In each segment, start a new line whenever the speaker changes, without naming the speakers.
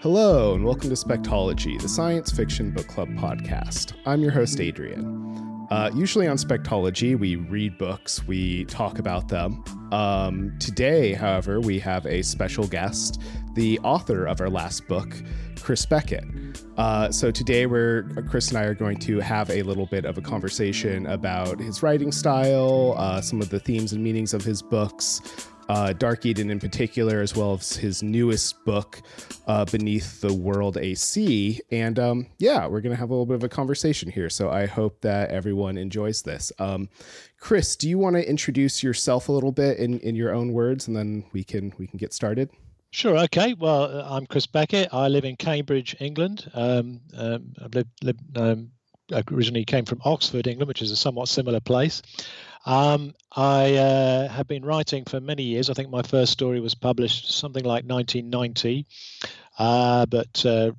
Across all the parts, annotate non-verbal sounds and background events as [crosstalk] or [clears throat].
Hello, and welcome to Spectology, the science fiction book club podcast. I'm your host, Adrian. Uh, usually on Spectology, we read books, we talk about them. Um, today, however, we have a special guest, the author of our last book, Chris Beckett. Uh, so today, we're Chris and I are going to have a little bit of a conversation about his writing style, uh, some of the themes and meanings of his books, uh, Dark Eden in particular, as well as his newest book, uh, Beneath the World, a Sea. And um, yeah, we're going to have a little bit of a conversation here. So I hope that everyone enjoys this. Um, Chris, do you want to introduce yourself a little bit in, in your own words, and then we can we can get started?
Sure. Okay. Well, I'm Chris Beckett. I live in Cambridge, England. Um, um, I live, live um, originally came from Oxford, England, which is a somewhat similar place. Um, I uh, have been writing for many years. I think my first story was published something like 1990, uh, but uh,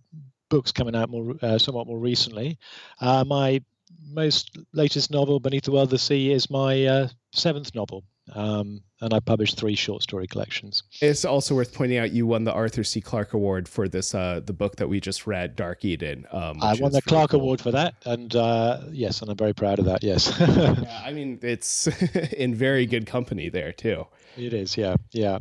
books coming out more uh, somewhat more recently. Uh, my most latest novel, Beneath the World of the Sea, is my uh, seventh novel. Um, and I published three short story collections.
It's also worth pointing out you won the Arthur C. Clarke Award for this uh, the book that we just read, Dark Eden.
Um, I won the Clarke cool. Award for that, and uh, yes, and I'm very proud of that. Yes.
yeah, [laughs] I mean it's [laughs] in very good company there too.
It is, yeah, yeah.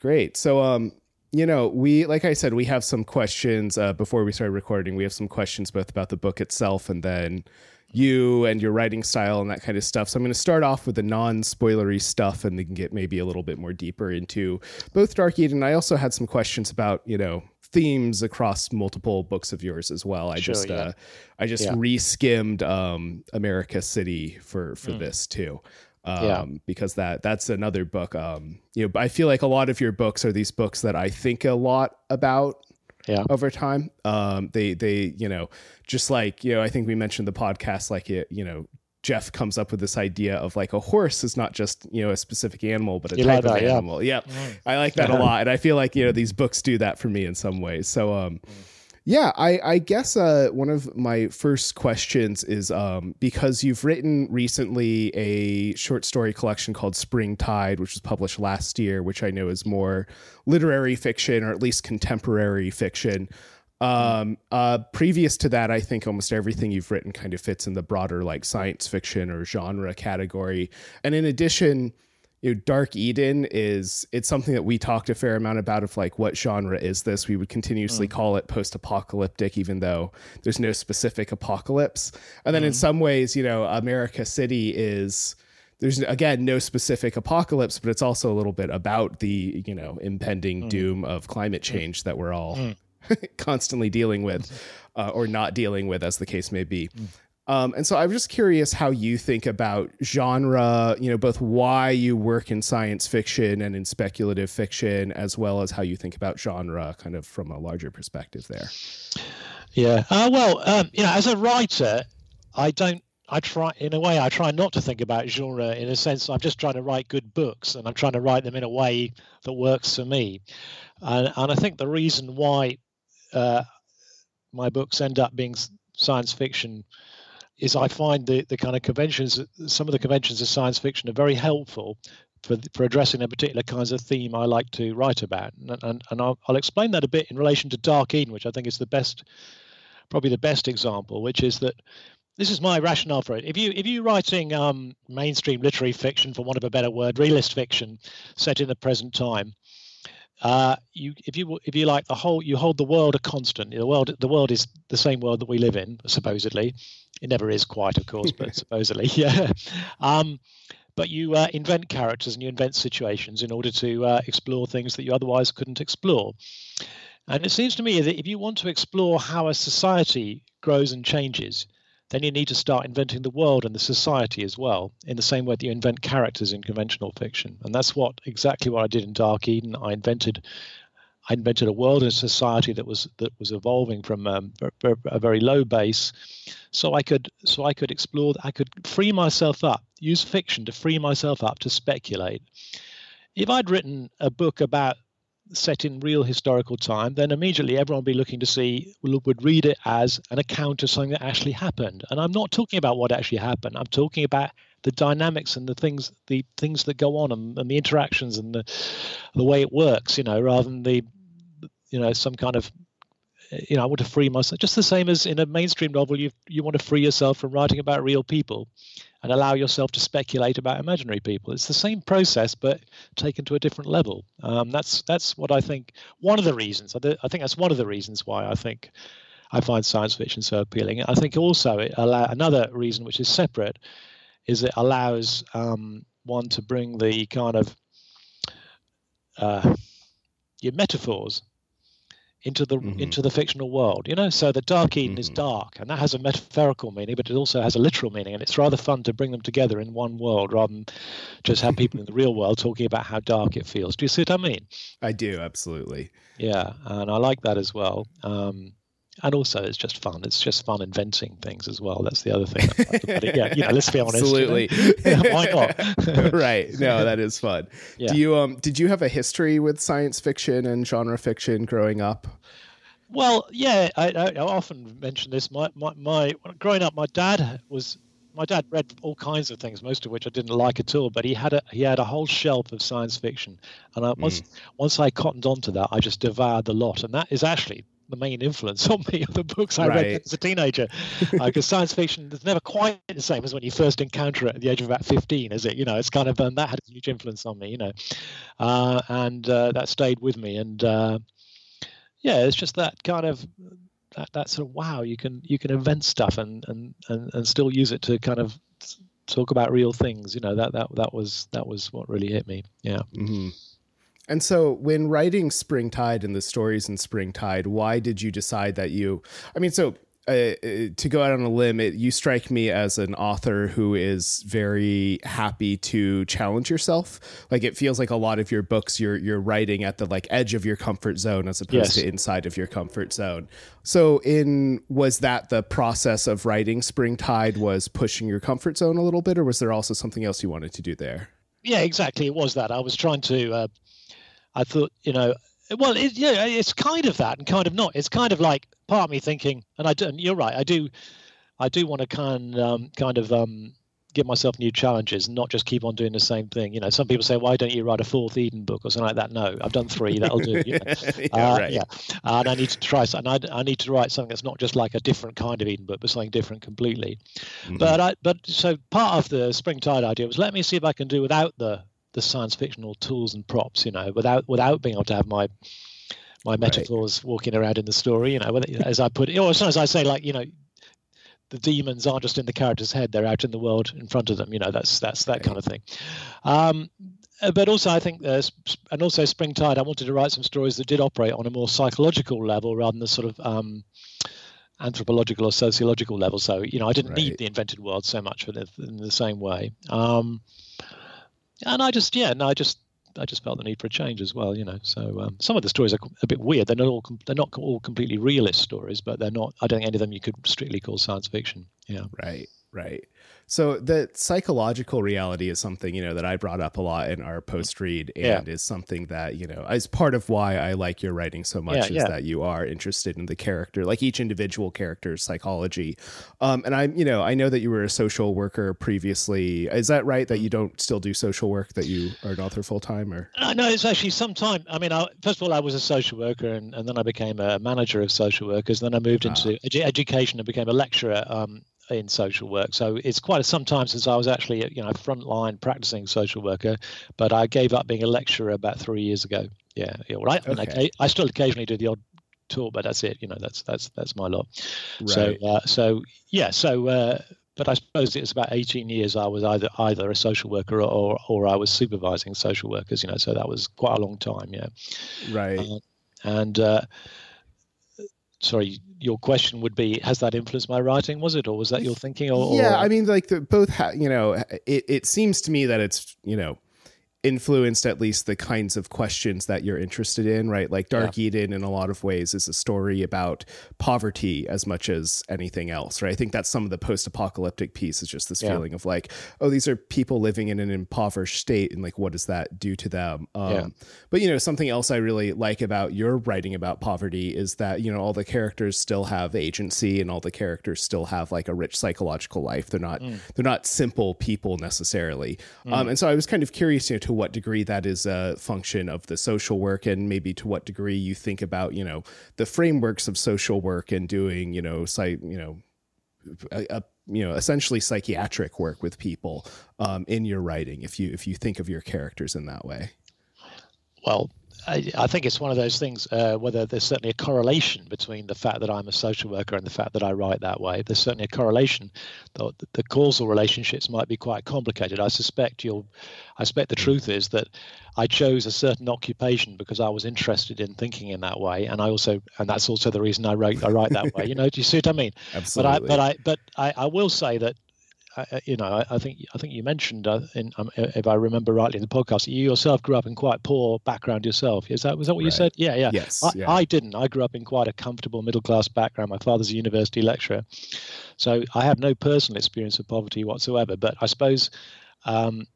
Great. So, um, you know, we like I said, we have some questions uh, before we started recording. We have some questions both about the book itself and then you and your writing style and that kind of stuff. So I'm going to start off with the non-spoilery stuff, and then can get maybe a little bit more deeper into both Dark Eden. I also had some questions about you know themes across multiple books of yours as well. I sure, just yeah. uh, I just yeah. re-skimmed um, America City for for mm. this too. Um, yeah. because that that's another book. Um, you know, I feel like a lot of your books are these books that I think a lot about
yeah.
over time. Um, they they you know just like you know I think we mentioned the podcast like it you know Jeff comes up with this idea of like a horse is not just you know a specific animal but a you type like of animal. Yeah, yep. I like that yeah. a lot, and I feel like you know these books do that for me in some ways. So um. Mm yeah, I, I guess uh, one of my first questions is um, because you've written recently a short story collection called Spring Tide, which was published last year, which I know is more literary fiction or at least contemporary fiction. Um, uh, previous to that, I think almost everything you've written kind of fits in the broader like science fiction or genre category. And in addition, you know, Dark Eden is it's something that we talked a fair amount about of like what genre is this? We would continuously mm. call it post-apocalyptic, even though there's no specific apocalypse. And then mm. in some ways, you know, America City is there's again no specific apocalypse, but it's also a little bit about the you know impending mm. doom of climate mm. change that we're all mm. [laughs] constantly dealing with, uh, or not dealing with, as the case may be. Um, and so I'm just curious how you think about genre, you know, both why you work in science fiction and in speculative fiction, as well as how you think about genre kind of from a larger perspective there.
Yeah. Uh, well, um, you know, as a writer, I don't, I try, in a way, I try not to think about genre in a sense. I'm just trying to write good books and I'm trying to write them in a way that works for me. And, and I think the reason why uh, my books end up being science fiction is I find the, the kind of conventions, some of the conventions of science fiction are very helpful for, for addressing a particular kinds of theme I like to write about. And, and, and I'll, I'll explain that a bit in relation to Dark Eden, which I think is the best, probably the best example, which is that this is my rationale for it. If you if you're writing um, mainstream literary fiction, for want of a better word, realist fiction set in the present time, uh, you if you if you like the whole you hold the world a constant. The world the world is the same world that we live in, supposedly. It never is quite, of course, but [laughs] supposedly, [laughs] yeah. Um, but you uh, invent characters and you invent situations in order to uh, explore things that you otherwise couldn't explore. And it seems to me that if you want to explore how a society grows and changes, then you need to start inventing the world and the society as well, in the same way that you invent characters in conventional fiction. And that's what exactly what I did in Dark Eden. I invented I invented a world and a society that was that was evolving from um, a very low base, so I could so I could explore. I could free myself up, use fiction to free myself up to speculate. If I'd written a book about set in real historical time, then immediately everyone would be looking to see, would read it as an account of something that actually happened. And I'm not talking about what actually happened. I'm talking about the dynamics and the things the things that go on and, and the interactions and the the way it works, you know, rather than the you know some kind of you know I want to free myself just the same as in a mainstream novel you you want to free yourself from writing about real people and allow yourself to speculate about imaginary people. It's the same process, but taken to a different level. Um, that's that's what I think. One of the reasons. I think that's one of the reasons why I think I find science fiction so appealing. I think also it allow, another reason, which is separate, is it allows um, one to bring the kind of uh, your metaphors into the mm-hmm. into the fictional world you know? So the dark eden mm-hmm. is dark and that has a metaphorical meaning but it also has a literal meaning and it's rather fun to bring them together in one world rather than just have people in the [laughs] real world talking about how dark it feels. Do you see what i mean?
I do absolutely.
Yeah and i like that as well. Um, and also it's just fun. It's just fun inventing things as well. That's the other thing. yeah, you know, let's be honest.
Absolutely.
You know? [laughs] Why not? [laughs]
right. No, that is fun. Yeah. Do you um did you have a history with science fiction and genre fiction growing up?
Well, yeah, I, I, I often mention this. My, my my growing up, my dad was my dad read all kinds of things, most of which I didn't like at all. But he had a he had a whole shelf of science fiction, and I, once mm. once I cottoned onto that, I just devoured the lot. And that is actually the main influence on me [laughs] of the books I right. read as a teenager. Because uh, science fiction is never quite the same as when you first encounter it at the age of about 15, is it? You know, it's kind of, um, that had a huge influence on me, you know. Uh, and uh, that stayed with me. And uh, yeah, it's just that kind of, that, that sort of, wow, you can you can invent stuff and, and, and, and still use it to kind of talk about real things. You know, that, that, that was that was what really hit me. Yeah.
Mm-hmm. And so, when writing Springtide and the stories in Springtide, why did you decide that you? I mean, so uh, uh, to go out on a limb, it, you strike me as an author who is very happy to challenge yourself. Like it feels like a lot of your books, you're you're writing at the like edge of your comfort zone as opposed yes. to inside of your comfort zone. So, in was that the process of writing Springtide was pushing your comfort zone a little bit, or was there also something else you wanted to do there?
Yeah, exactly. It was that I was trying to. Uh, I thought, you know, well, it, yeah, it's kind of that and kind of not. It's kind of like part of me thinking, and I do, and you're right, I do, I do want to kind um, kind of um, give myself new challenges and not just keep on doing the same thing. You know, some people say, why don't you write a fourth Eden book or something like that? No, I've done three. That'll do. You know? yeah, [laughs] [laughs] uh, right. yeah. And I need to try something. I, I need to write something that's not just like a different kind of Eden book, but something different completely. Mm-hmm. But I, but so part of the Springtide idea was let me see if I can do without the the science fictional tools and props, you know, without without being able to have my my metaphors right. walking around in the story, you know, as I put it, or as I say, like, you know, the demons aren't just in the character's head; they're out in the world in front of them. You know, that's that's that right. kind of thing. Um, uh, but also, I think, uh, and also Springtide, I wanted to write some stories that did operate on a more psychological level rather than the sort of um, anthropological or sociological level. So, you know, I didn't right. need the invented world so much for the, in the same way. Um, and I just yeah, no, I just I just felt the need for a change as well, you know. So um, some of the stories are a bit weird. They're not all they're not all completely realist stories, but they're not. I don't think any of them you could strictly call science fiction. Yeah.
Right. Right. So the psychological reality is something, you know, that I brought up a lot in our post read and yeah. is something that, you know, is part of why I like your writing so much yeah, is yeah. that you are interested in the character, like each individual character's psychology. Um, and I'm, you know, I know that you were a social worker previously. Is that right that you don't still do social work, that you are an author full time or?
Uh, no, it's actually some time. I mean, I, first of all, I was a social worker and, and then I became a manager of social workers. Then I moved ah. into edu- education and became a lecturer um, in social work. So it's quite some time since I was actually, you know, frontline practicing social worker, but I gave up being a lecturer about three years ago. Yeah, yeah. Well, I, okay. I, I, still occasionally do the odd talk, but that's it. You know, that's that's that's my lot. Right. So uh, so yeah. So uh, but I suppose it was about 18 years I was either either a social worker or or I was supervising social workers. You know, so that was quite a long time. Yeah.
Right. Uh,
and uh, sorry, your question would be, has that influenced my writing? Was it, or was that your thinking? Or,
yeah, or... I mean, like the, both. Ha- you know, it it seems to me that it's you know influenced at least the kinds of questions that you're interested in, right? Like Dark yeah. Eden, in a lot of ways, is a story about poverty as much as anything else, right? I think that's some of the post-apocalyptic piece is just this yeah. feeling of like, oh, these are people living in an impoverished state, and like, what does that do to them? Um, yeah. But you know, something else I really like about your writing about poverty is that you know all the characters still have agency, and all the characters still have like a rich psychological life. They're not mm. they're not simple people necessarily. Mm. Um, and so I was kind of curious, you know, to what degree that is a function of the social work, and maybe to what degree you think about, you know, the frameworks of social work and doing, you know, site, you know, a, a you know essentially psychiatric work with people um, in your writing if you if you think of your characters in that way
well I, I, think it's one of those things uh, whether there's certainly a correlation between the fact that I'm a social worker and the fact that I write that way. There's certainly a correlation. The, the causal relationships might be quite complicated. I suspect you'll. I suspect the truth is that I chose a certain occupation because I was interested in thinking in that way, and I also, and that's also the reason I write. I write that way. You know, do you see what I mean?
Absolutely.
But I, but I, but I, I will say that I, you know, I, I, think I think you mentioned, uh, in, um, if I remember rightly in the podcast, you yourself grew up in quite poor background yourself. Is that was that what right. you said? Yeah, yeah.
Yes.
I,
yeah.
I didn't. I grew up in quite a comfortable middle class background. My father's a university lecturer, so I have no personal experience of poverty whatsoever. But I suppose um,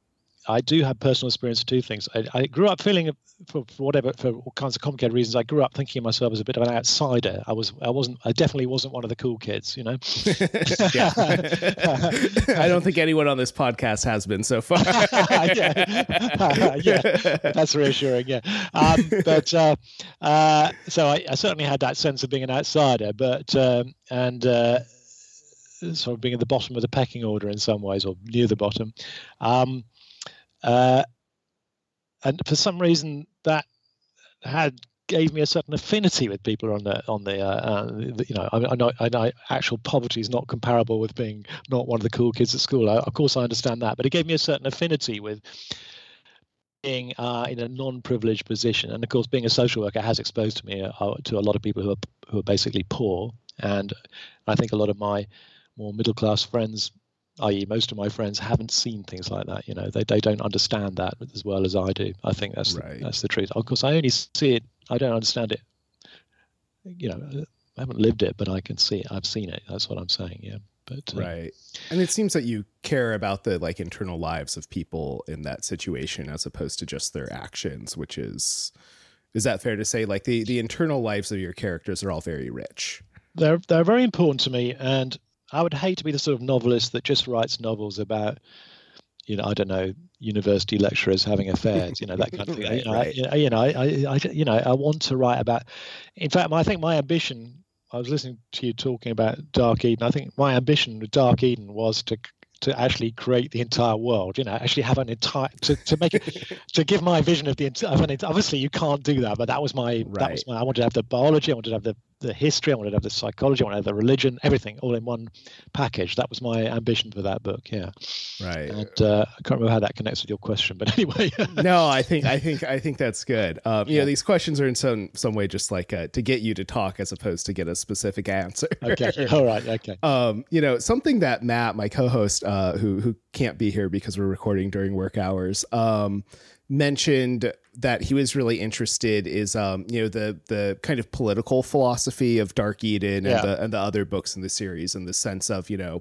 I do have personal experience of two things. I, I grew up feeling, for, for, whatever, for all kinds of complicated reasons, I grew up thinking of myself as a bit of an outsider. I was, I wasn't, I definitely wasn't one of the cool kids, you know. [laughs]
I don't think anyone on this podcast has been so far. [laughs]
yeah. [laughs] yeah, that's reassuring. Yeah, um, but uh, uh, so I, I, certainly had that sense of being an outsider, but um, and. Uh, sort of being at the bottom of the pecking order in some ways, or near the bottom. Um, uh, and for some reason, that had gave me a certain affinity with people on the on the, uh, uh, the you know I, I, know I know actual poverty is not comparable with being not one of the cool kids at school. I, of course, I understand that, but it gave me a certain affinity with being uh, in a non-privileged position, and of course, being a social worker has exposed me uh, to a lot of people who are who are basically poor, and I think a lot of my more middle-class friends i.e., most of my friends haven't seen things like that. You know, they, they don't understand that as well as I do. I think that's right. the, that's the truth. Of course, I only see it. I don't understand it. You know, I haven't lived it, but I can see it. I've seen it. That's what I'm saying. Yeah. But
uh, right, and it seems that you care about the like internal lives of people in that situation as opposed to just their actions, which is is that fair to say? Like the the internal lives of your characters are all very rich.
They're they're very important to me, and I would hate to be the sort of novelist that just writes novels about, you know, I don't know, university lecturers having affairs, you know, that kind of [laughs] thing. right, you know, right. I, you know, I, I, you know, I want to write about. In fact, I think my ambition. I was listening to you talking about Dark Eden. I think my ambition with Dark Eden was to to actually create the entire world. You know, actually have an entire to, to make it [laughs] to give my vision of the of an obviously you can't do that, but that was my right. that was my I wanted to have the biology, I wanted to have the the history, I wanted to have the psychology, I wanted to have the religion, everything all in one package. That was my ambition for that book. Yeah.
Right.
And uh, I can't remember how that connects with your question, but [laughs] anyway. [laughs]
no, I think I think I think that's good. Um, you yeah. know, these questions are in some some way just like uh, to get you to talk as opposed to get a specific answer.
okay. [laughs] All right. Okay.
Um, you know, something that Matt, my co-host, uh, who who can't be here because we're recording during work hours, um, mentioned that he was really interested is um you know the the kind of political philosophy of Dark Eden and yeah. the and the other books in the series in the sense of you know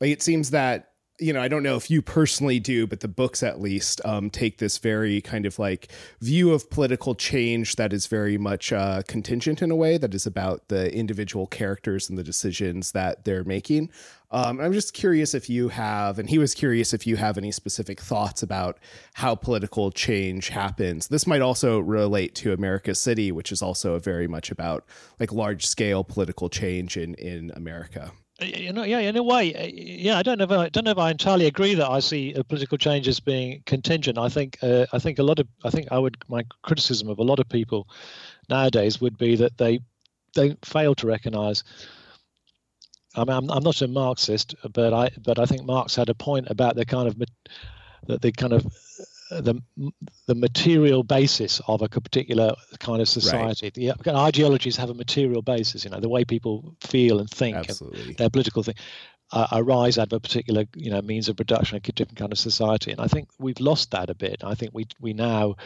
like it seems that you know, I don't know if you personally do, but the books at least um, take this very kind of like view of political change that is very much uh, contingent in a way that is about the individual characters and the decisions that they're making. Um, I'm just curious if you have, and he was curious if you have any specific thoughts about how political change happens. This might also relate to America City, which is also very much about like large scale political change in in America.
You know, yeah, in a way, yeah. I don't know. If I don't know if I entirely agree that I see political change as being contingent. I think, uh, I think a lot of, I think I would, my criticism of a lot of people nowadays would be that they don't fail to recognise. I mean, I'm, I'm not a Marxist, but I, but I think Marx had a point about the kind of, that the kind of the the material basis of a particular kind of society. Right. The ideologies have a material basis, you know, the way people feel and think,
Absolutely.
And their political thing. uh, arise out of a particular you know means of production, a different kind of society. And I think we've lost that a bit. I think we we now,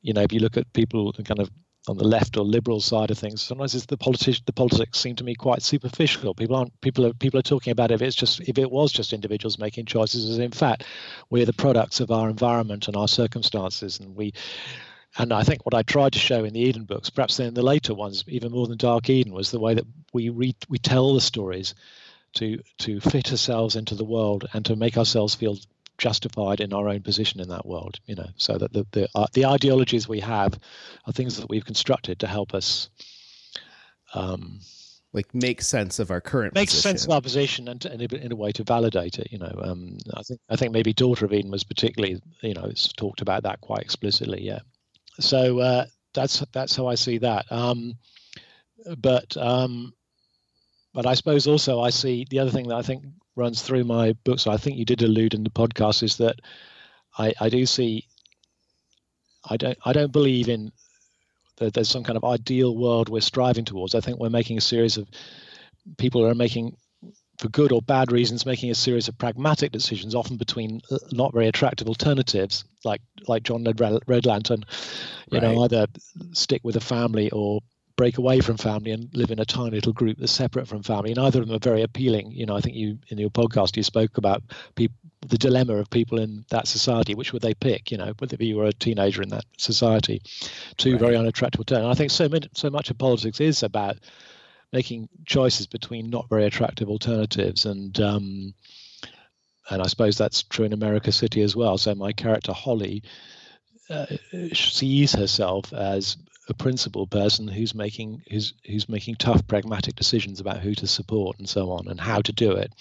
you know, if you look at people kind of on the left or liberal side of things, sometimes it's the politics. The politics seem to me quite superficial. People aren't people are people are talking about if it's just if it was just individuals making choices, as in fact we're the products of our environment and our circumstances, and we. And I think what I tried to show in the Eden books, perhaps in the later ones, even more than Dark Eden, was the way that we read, we tell the stories to to fit ourselves into the world and to make ourselves feel justified in our own position in that world you know. So that the the, uh, the ideologies we have are things that we've constructed to help us
um, like make sense of our current
make sense of our position and, and in a way to validate it you know. Um, i think i think maybe daughter of eden was particularly you know it's talked about that quite explicitly yeah. So uh, that's that's how i see that. Um, but um, but I suppose also I see the other thing that I think runs through my books. So I think you did allude in the podcast is that I, I do see. I don't. I don't believe in that there's some kind of ideal world we're striving towards. I think we're making a series of people are making for good or bad reasons, making a series of pragmatic decisions, often between uh, not very attractive alternatives, like like John Red, Red Lantern, you right. know, either stick with a family or break away from family and live in a tiny little group that's separate from family. Neither of them are very appealing. You know, I think you in your podcast you spoke about people, the dilemma of people in that society. Which would they pick? You know, whether you were a teenager in that society, two right. very unattractive alternatives. I think so many, so much of politics is about making choices between not very attractive alternatives and. Um, and I suppose that's true in America City as well. So my character Holly uh, sees herself as a principal person who's making who's who's making tough pragmatic decisions about who to support and so on and how to do it.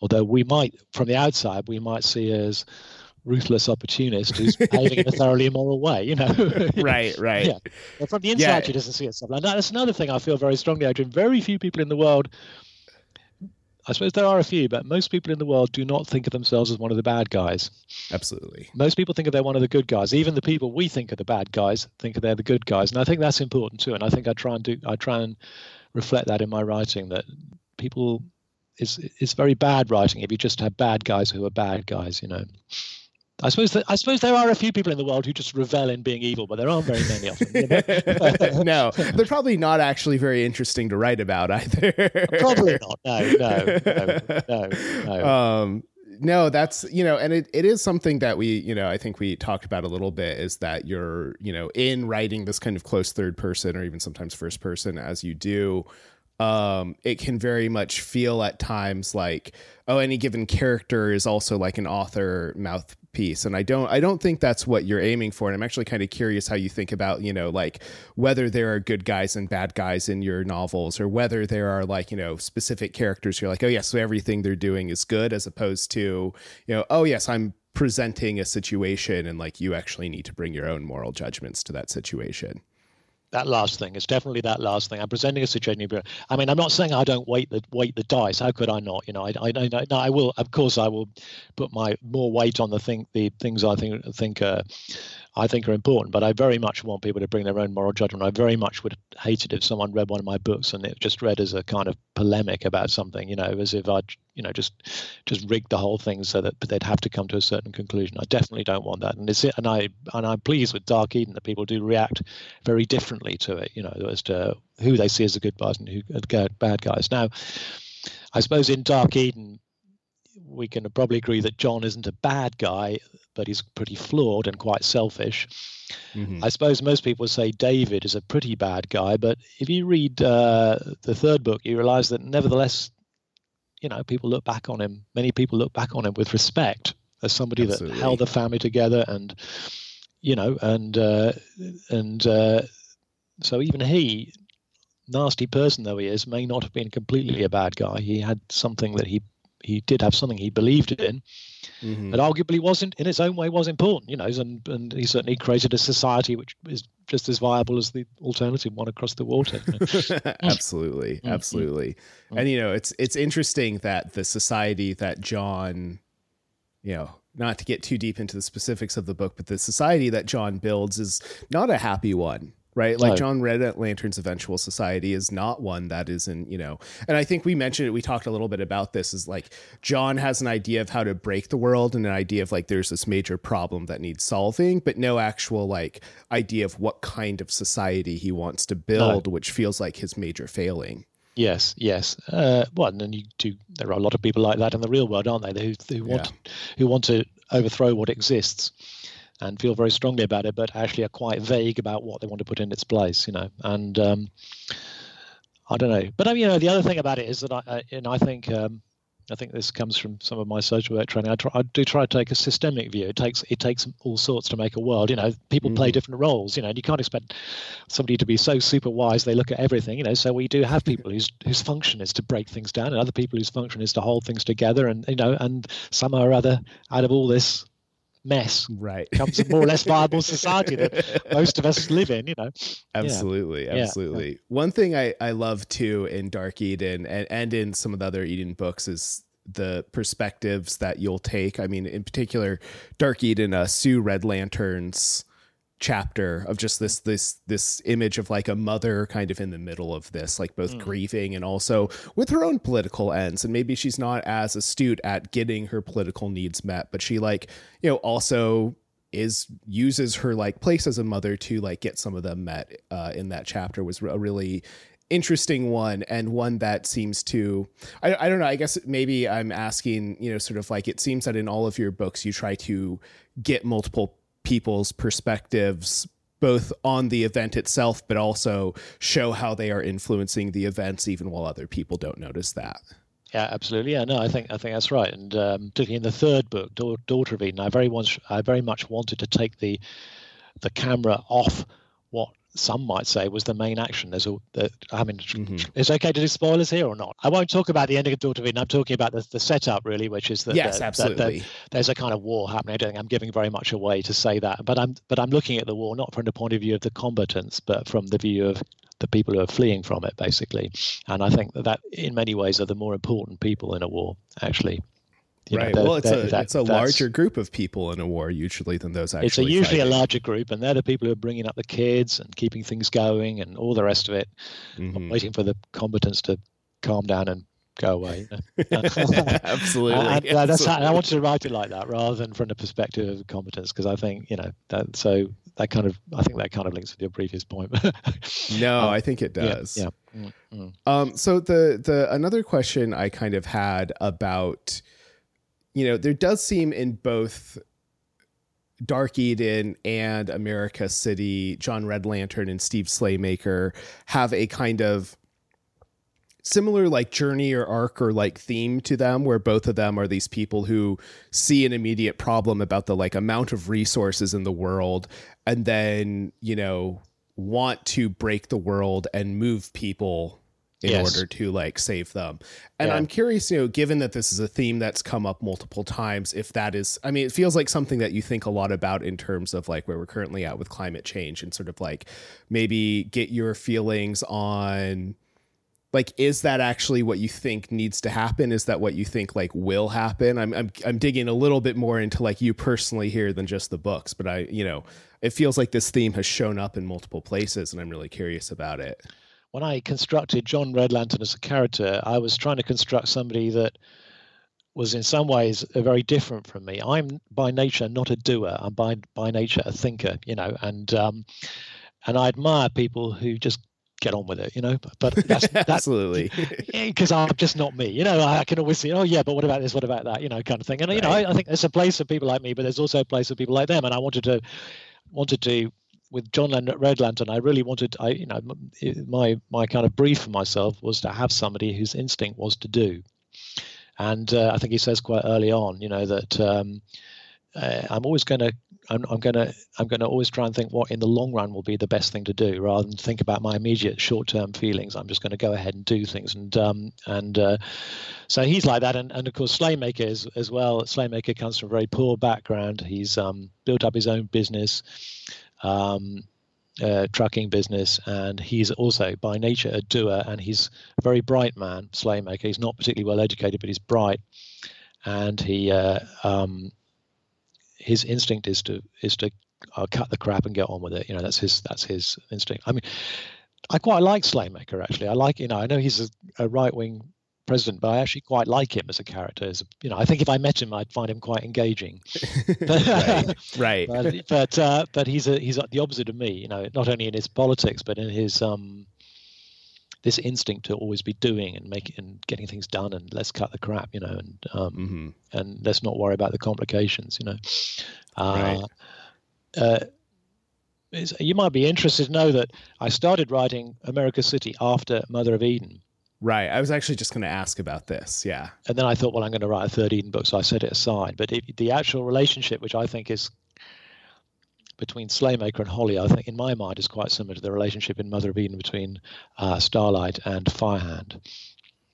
Although we might from the outside we might see as ruthless opportunist who's [laughs] behaving in a thoroughly immoral way you know? [laughs]
Right right.
Yeah. But from the inside yeah. she doesn't see herself that. that's another thing i feel very strongly. Adrian very few people in the world I suppose there are a few, but most people in the world do not think of themselves as one of the bad guys.
Absolutely.
Most people think of they're one of the good guys. Even the people we think are the bad guys think they're the good guys, and I think that's important too. And I think I try and do I try and reflect that in my writing that people it's it's very bad writing if you just have bad guys who are bad guys, you know. I suppose that, I suppose there are a few people in the world who just revel in being evil, but there aren't very many of them. You
know? [laughs] no, they're probably not actually very interesting to write about either.
probably not. No, no, no, no. no. [laughs]
Um, no, that's you know, and it, it is something that we you know I think we talked about a little bit is that you're you know in writing this kind of close third person or even sometimes first person as you do um, it can very much feel at times like oh any given character is also like an author mouthpiece and i don't i don't think that's what you're aiming for. And i'm actually kind of curious how you think about you know like whether there are good guys and bad guys in your novels or whether there are like you know specific characters you're like oh yes so everything they're doing is good as opposed to you know oh yes i'm presenting a situation and like you actually need to bring your own moral judgments to that situation
that last thing. It's definitely that last thing. I'm presenting a situation. I mean, I'm not saying I don't weight the weight the dice. How could I not? You know, I, I, I, I will. Of course, I will put my more weight on the thing, the things I think think uh, I think are important. But I very much want people to bring their own moral judgment. I very much would hate it if someone read one of my books and it just read as a kind of polemic about something, you know, as if I'd, you know, just just rigged the whole thing so that they'd have to come to a certain conclusion. I definitely don't want that. And it's and I and I'm pleased with Dark Eden that people do react very differently to it, you know, as to who they see as the good guys and who bad guys. Now, I suppose in Dark Eden, we can probably agree that John isn't a bad guy, but he's pretty flawed and quite selfish. Mm-hmm. I suppose most people say David is a pretty bad guy, but if you read uh, the third book, you realize that nevertheless, you know, people look back on him. Many people look back on him with respect as somebody Absolutely. that held the family together, and you know, and uh, and uh, so even he, nasty person though he is, may not have been completely a bad guy. He had something that he he did have something he believed in mm-hmm. that arguably wasn't in its own way was important you know and and he certainly created a society which is just as viable as the alternative one across the water [laughs]
absolutely mm-hmm. absolutely mm-hmm. and you know it's it's interesting that the society that john you know not to get too deep into the specifics of the book but the society that john builds is not a happy one right? Like. John Red Lantern's eventual society is not one that is in, you know, and I think we mentioned it, we talked a little bit about this is like John has an idea of how to break the world and an idea of like there's this major problem that needs solving, but no actual like idea of what kind of society he wants to build, no. which feels like his major failing.
Yes, yes. Uh, well, and you do. There are a lot of people like that in the real world, aren't they? Who, who want yeah. who want to overthrow what exists and feel very strongly about it, but actually are quite vague about what they want to put in its place. You know, and um, I don't know. But I mean, you know, the other thing about it is that I, I and I think um, I think this comes from some of my social work training. I, try, I do try to take a systemic view. It takes it takes all sorts to make a world. You know, people mm. play different roles. You know, and you can't expect somebody to be so super wise they look at everything. You know, so we do have [laughs] people whose whose function is to break things down, and other people whose function is to hold things together. And you know, and somehow or other, out of all this mess.
Right.
Comes a more or less viable [laughs] society that most of us live in you know?
Absolutely yeah. absolutely. Yeah. one thing i i love too in dark eden and and in some of the other eden books is the perspectives that you'll take. I mean in particular dark eden uh, sue red lanterns chapter of just this this this image of like a mother kind of in the middle of this like both mm. grieving and also with her own political ends and maybe she's not as astute at getting her political needs met but she like you know also is uses her like place as a mother to like get some of them met uh, in that chapter was a really interesting one and one that seems to I, I don't know i guess maybe i'm asking you know sort of like it seems that in all of your books you try to get multiple people's perspectives both on the event itself but also show how they are influencing the events even while other people don't notice that.
Yeah absolutely. Yeah no i think i think that's right. And um, particularly in the third book daughter of eden i very much i very much wanted to take the the camera off what some might say was the main action. There's all that. I mean, mm-hmm. it's okay to do spoilers here or not. I won't talk about the ending of Daughter of Eden. I'm talking about the, the setup really, which is that
yes, absolutely.
there's a kind of war happening. I don't think I'm giving very much away to say that, but I'm but I'm looking at the war not from the point of view of the combatants, but from the view of the people who are fleeing from it, basically. And I think that, that in many ways are the more important people in a war, actually.
You right. Know, well, it's a that, it's a larger group of people in a war usually than those actually.
It's a usually fighting. a larger group, and they're the people who are bringing up the kids and keeping things going and all the rest of it. Mm-hmm. waiting for the combatants to calm down and go away. [laughs] [laughs]
Absolutely. and,
uh, that's how, I wanted to write it like that rather than from the perspective of competence because I think you know that so that kind of I think that kind of links with your previous point. [laughs]
no, um, I think it does.
Yeah. yeah. Mm-hmm.
Um. So the the another question I kind of had about you know, there does seem in both Dark Eden and America City, John Red Lantern and Steve Slaymaker have a kind of similar like journey or arc or like theme to them where both of them are these people who see an immediate problem about the like amount of resources in the world and then you know want to break the world and move people in yes. order to like save them. And yeah. I'm curious, you know, given that this is a theme that's come up multiple times, if that is, I mean, it feels like something that you think a lot about in terms of like where we're currently at with climate change and sort of like maybe get your feelings on like is that actually what you think needs to happen is that what you think like will happen I'm, I'm i'm digging a little bit more into like you personally here than just the books but i you know it feels like this theme has shown up in multiple places and i'm really curious about it
when I constructed John Red Lantern as a character, I was trying to construct somebody that was in some ways very different from me. I'm by nature not a doer. I'm by by nature a thinker, you know, and um, and I admire people who just get on with it, you know. But [laughs] that's,
that's absolutely [laughs]
because I'm just not me, you know. I can always say, oh yeah, but what about this? What about that? You know, kind of thing. And you know, I, I think there's a place for people like me, but there's also a place for people like them. And I wanted to wanted to with John Red Lantern, I really wanted, I you know, my my kind of brief for myself was to have somebody whose instinct was to do, and uh, I think he says quite early on, you know, that um, uh, I'm always going to, I'm, I'm going to, I'm going to always try and think what in the long run will be the best thing to do, rather than think about my immediate short-term feelings. I'm just going to go ahead and do things, and um, and uh, so he's like that, and and of course Slaymaker is as well. Slaymaker comes from a very poor background. He's um, built up his own business um, uh, trucking business, and he's also by nature a doer, and he's a very bright man, Slaymaker. He's not particularly well educated, but he's bright, and he uh, um, his instinct is to is to I'll cut the crap and get on with it. You know, that's his that's his instinct. I mean, I quite like Slaymaker actually. I like you know I know he's a, a right wing president, but I actually quite like him as a character. As a, you know, I think if I met him, I'd find him quite engaging. [laughs]
right, right.
but but, uh, but he's a, he's the opposite of me. You know, not only in his politics, but in his um, this instinct to always be doing and making and getting things done, and let's cut the crap. You know, and um, mm-hmm. and let's not worry about the complications. You know. Uh, right. Uh, you might be interested to know that I started writing America City after Mother of Eden
Right. I was actually just going to ask about this. Yeah.
And then I thought, well, I'm going to write a third Eden book, so I set it aside. But it, the actual relationship, which I think is between Slaymaker and Holly, I think in my mind is quite similar to the relationship in Mother of Eden between uh, Starlight and Firehand,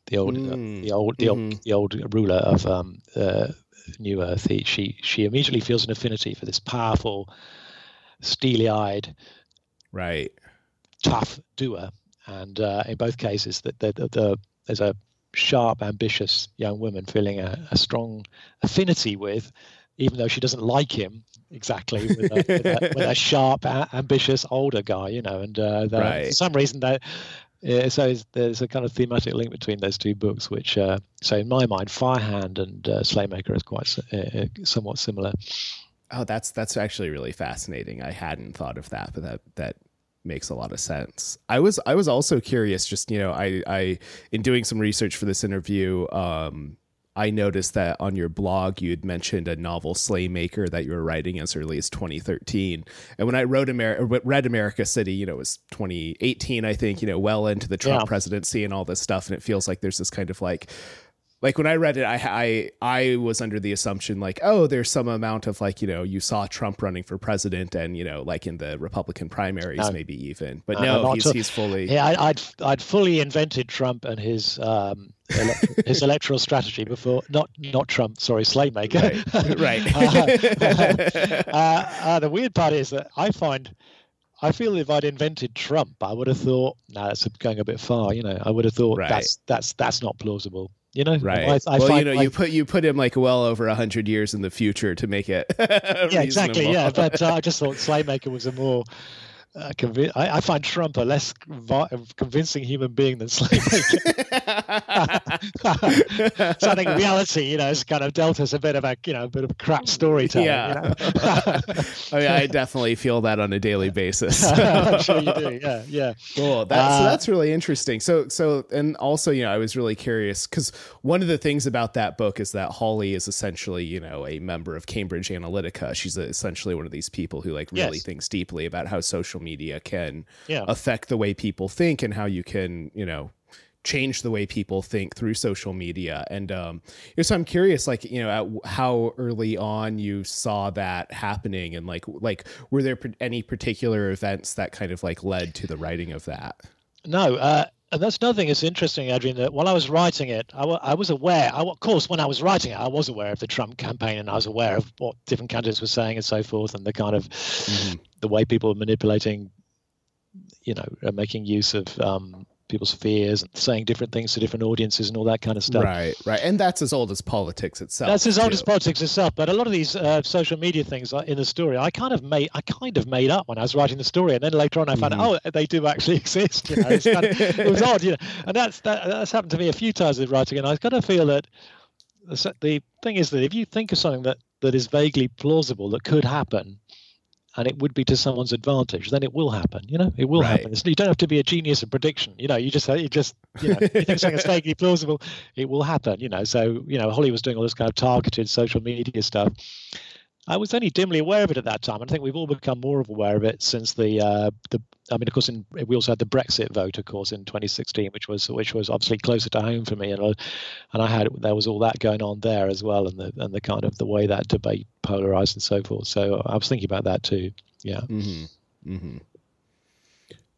the old, mm. uh, the old, the mm-hmm. old, the old ruler of um, uh, New Earth. He, she, she immediately feels an affinity for this powerful, steely-eyed,
right,
tough doer and uh, in both cases, that the, the, the, there's a sharp, ambitious young woman feeling a, a, strong affinity with, even though she doesn't like him exactly, with a, with a, with a [laughs] sharp, a- ambitious older guy, you know. And uh, right. for some reason, that yeah, so there's a kind of thematic link between those two books, which, uh, so in my mind, Firehand and uh, Slaymaker is quite uh, uh, somewhat similar.
Oh, that's that's actually really fascinating. I hadn't thought of that, but that that makes a lot of sense. I was I was also curious, just you know, I I in doing some research for this interview, um, I noticed that on your blog you had mentioned a novel Slaymaker that you were writing as early as 2013. And when I wrote Amer- read America City, you know, it was 2018, I think, you know, well into the Trump yeah. presidency and all this stuff. And it feels like there's this kind of like like when I read it, I, I I was under the assumption like, oh, there's some amount of like, you know, you saw Trump running for president, and you know, like in the Republican primaries, maybe even. But no, no he's, he's fully.
Yeah, I, would I'd fully invented Trump and his um [laughs] his electoral strategy before not not Trump, sorry, Slaymaker.
Right. [laughs] right.
uh, uh, uh, the weird part is that I find. I feel if I'd invented Trump, I would have thought, no, nah, that's going a bit far. You know, I would have thought right. that's that's that's not plausible. You know,
right? I, I well, you know, like, you put you put him like well over a hundred years in the future to make it. [laughs]
yeah, exactly. Yeah, [laughs] but uh, I just thought Slaymaker was a more uh, convi- I, I, find Trump a less convincing human being than [laughs] Slaymaker. [laughs] so I think reality, you know, has kind of dealt us a bit of a, you know, a bit of crap storytelling. Yeah. You know? [laughs]
I mean, I definitely feel that on a daily basis.
Sure you do. Yeah, yeah.
Cool. That's uh, so that's really interesting. So, so, and also, you know, I was really curious because one of the things about that book is that Holly is essentially, you know, a member of Cambridge Analytica. She's essentially one of these people who like really yes. thinks deeply about how social media can
yeah.
affect the way people think and how you can, you know, change the way people think through social media. And um, so I'm curious, like you know, at how early on you saw that happening, and like like were there any particular events that kind of like led to the writing of that?
No. Uh, and that's another thing that's interesting, Adrian, that while I was writing it, I, w- I was aware, I, of course, when I was writing it, I was aware of the Trump campaign and I was aware of what different candidates were saying and so forth and the kind of mm-hmm. the way people were manipulating, you know, uh, making use of um, people's fears and saying different things to different audiences and all that kind of stuff.
Right, right, and that's as old as politics itself.
That's as old as politics itself. But a lot of these uh, social media things in the story, I kind of made, I kind of made up when I was writing the story, and then later on I found mm-hmm. out, oh, they do actually [laughs] exist. You know, kind of, it was odd, you know, and that's that, that's happened to me a few times with writing, and I kind of feel that the, the thing is that if you think of something that that is vaguely plausible that could happen and it would be to someone's advantage, then it will happen. You know, it will right. happen. It's, you don't have to be a genius of prediction. You know, you just you just you know, if something's [laughs] vaguely plausible, it will happen. You know, so you know, Holly was doing all this kind of targeted social media stuff. I was only dimly aware of it at that time. and I think we've all become more aware of it since the uh, the. I mean, of course, in, we also had the Brexit vote, of course, in 2016, which was which was obviously closer to home for me, and I, and I had there was all that going on there as well, and the and the kind of the way that debate polarized and so forth. So I was thinking about that too. Yeah.
Mm-hmm. Mm-hmm.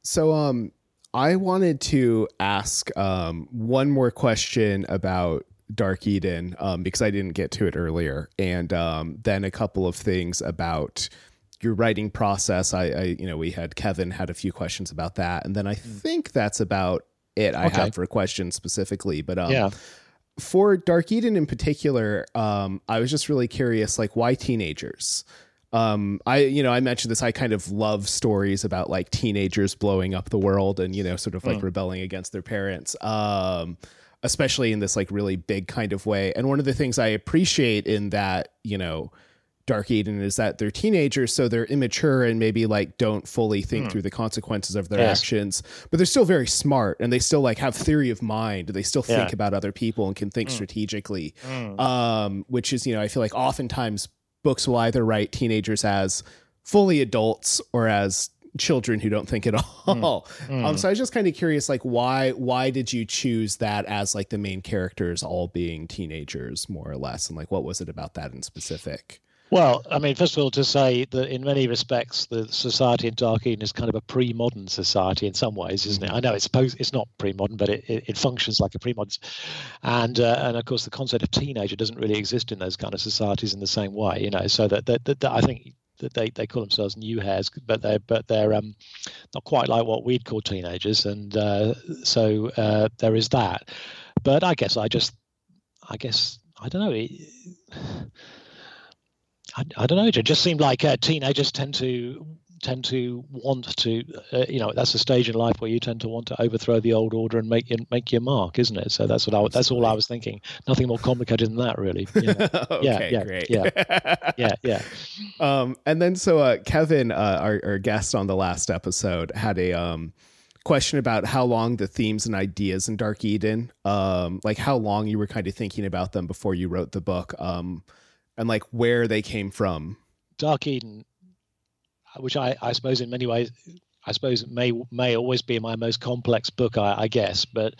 So um, I wanted to ask um one more question about Dark Eden um, because I didn't get to it earlier, and um, then a couple of things about your writing process. I, I, you know, we had Kevin had a few questions about that, and then I hmm. think that's about it. I okay. have for questions specifically, but um,
yeah.
For Dark Eden in particular, um, I was just really curious, like why teenagers? um i you know i mentioned this i kind of love stories about like teenagers blowing up the world and you know sort of like mm. rebelling against their parents um especially in this like really big kind of way and one of the things i appreciate in that you know Dark Eden is that they're teenagers, so they're immature and maybe like don't fully think mm. through the consequences of their yes. actions, but they're still very smart and they still like have theory of mind. They still think about other people and can think mm. strategically, mm. Um, which is, you know, I feel like oftentimes books will either write teenagers as fully adults or as children who don't think at [laughs] all. Mm. Um, so I was just kind of curious, like why why did you choose that as like the main characters all being teenagers, more or less, and like what was it about that in specific?
Well, I mean, first of all, to say that in many respects, the society in Dark Eden is kind of a pre-modern society in some ways, isn't it? I know it's supposed it's not pre-modern, but it, it, it functions like a pre-modern, and uh, and of course the concept of teenager doesn't really exist in those kind of societies in the same way, you know. So that that, that, that I think they, they call themselves newhairs, but they're but they're um, not quite like what we'd call teenagers, and uh, so uh, there is that. But I guess I just I guess I don't know. It, I, I don't know. It just seemed like uh, teenagers tend to tend to want to, uh, you know, that's a stage in life where you tend to want to overthrow the old order and make your, make your mark, isn't it? So that's what I that's all I was thinking. Nothing more complicated than that, really. [laughs]
Yeah, okay, yeah,
yeah,
great.
yeah, [laughs] yeah, yeah.
Um, and then so uh, Kevin, uh, our, our guest on the last episode, had a um question about how long the themes and ideas in Dark Eden, um, like how long you were kind of thinking about them before you wrote the book. Um, and like where they came from.
Dark Eden, which I, I suppose in many ways, I suppose may may always be my most complex book, I, I guess, but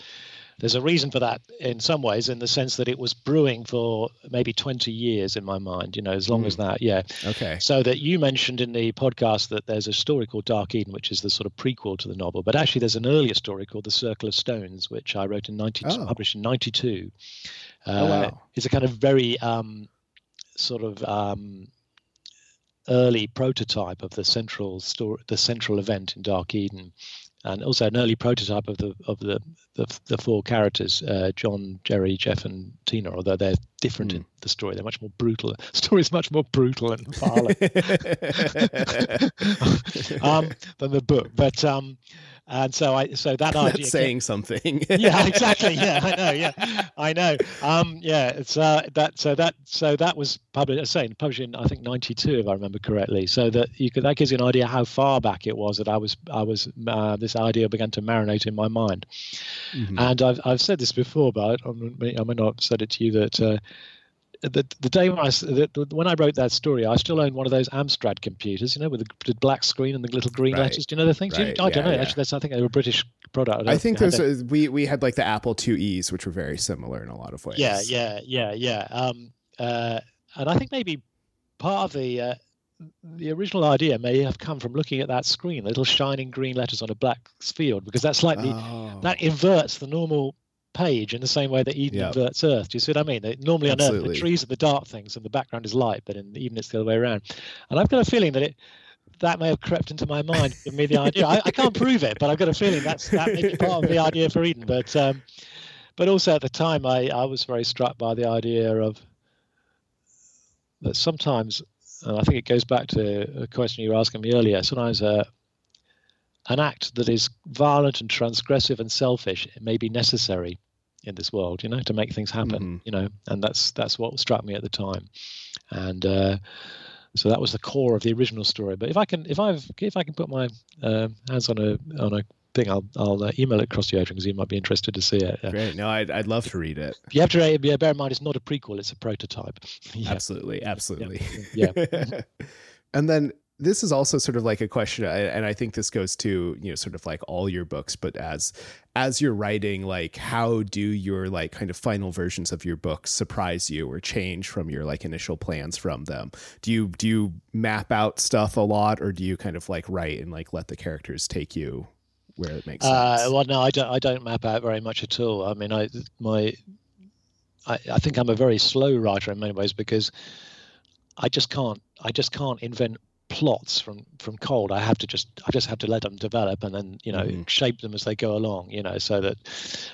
there's a reason for that in some ways in the sense that it was brewing for maybe 20 years in my mind you know as long mm. as hmm. that yeah
okay
so that you mentioned in the podcast that there's a story called dark eden which is the sort of prequel to the novel but actually there's an earlier story called the circle of stones which i wrote in 92 oh. published in 92 uh, oh, wow. it's a kind of very um, sort of um, early prototype of the central story, the central event in Dark Eden, and also an early prototype of the of the the, the four characters, uh, John, Gerry, Jeff, and Tina. Although they're different mm. in the story, they're much more brutal. [laughs] The story is much more brutal and violent [laughs] um, than the book, but. Um, and so I so that
That's
idea
saying something. [laughs]
yeah, exactly. Yeah, I know. Yeah, I know. Um, yeah, it's uh, that. So that so that was published. Saying published in I think '92, if I remember correctly. So that you could that gives you an idea how far back it was that I was I was uh, this idea began to marinate in my mind. Mm-hmm. And I've I've said this before, but I, I may not have said it to you that. Uh, the, the day when I the, when I wrote that story, I still owned one of those Amstrad computers, you know, with the, the black screen and the little green right. letters. Do you know the things? Right. I yeah, don't know. Yeah. Actually, that's I think they were a British product.
I, I think there's a, we we had like the Apple IIe's, which were very similar in a lot of ways.
Yeah, yeah, yeah, yeah. Um, uh, and I think maybe part of the uh, the original idea may have come from looking at that screen, the little shining green letters on a black field, because that's slightly oh. that inverts the normal page in the same way that Eden yep. inverts Earth. Do you see what I mean? They, normally on Earth, the trees are the dark things and the background is light, but in Eden, it's the other way around. And I've got a feeling that it that may have crept into my mind, give me the idea. I, I, can't prove it, but I've got a feeling that's that may be part of the idea for Eden. But um, but also at the time, I I was very struck by the idea of that sometimes, and I think it goes back to a question you were asking me earlier. Sometimes uh, an act that is violent and transgressive and selfish may be necessary in this world, you know, to make things happen, mm-hmm. you know, and that's that's what struck me at the time, and uh, so that was the core of the original story. But if I can, if I've, if I can put my uh, hands on a on a thing, I'll I'll uh, email it across to you, Adrian, because you might be interested to see it.
Great. No, I'd I'd love to read it.
You have to yeah, bear in mind it's not a prequel; it's a prototype. [laughs]
yeah. Absolutely, absolutely.
yeah. yeah. [laughs] [laughs]
and then this is also sort of like a question and i think this goes to you know sort of like all your books but as as you're writing like how do your like kind of final versions of your books surprise you or change from your like initial plans from them do you do you map out stuff a lot or do you kind of like write and like let the characters take you where it makes uh, sense.
uh, well no i don't i don't map out very much at all. I mean i my I, I think i'm a very slow writer in many ways because I just can't I just can't invent plots from from cold. I have to just i just have to let them develop and then you know mm-hmm. shape them as they go along you know so that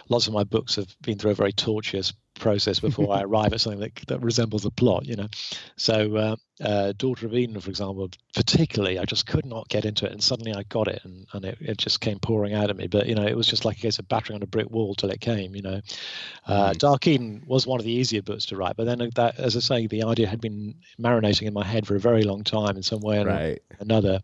lots of my books have been through a very tortuous process before i arrive at something that, that resembles a plot you know so uh, uh, Daughter of Eden, for example, particularly, I just could not get into it, and suddenly I got it, and, and it, it just came pouring out of me. But you know, it was just like a case of battering on a brick wall till it came. You know, uh, mm. Dark Eden was one of the easier books to write, but then that, as I say, the idea had been marinating in my head for a very long time in some way or right. another.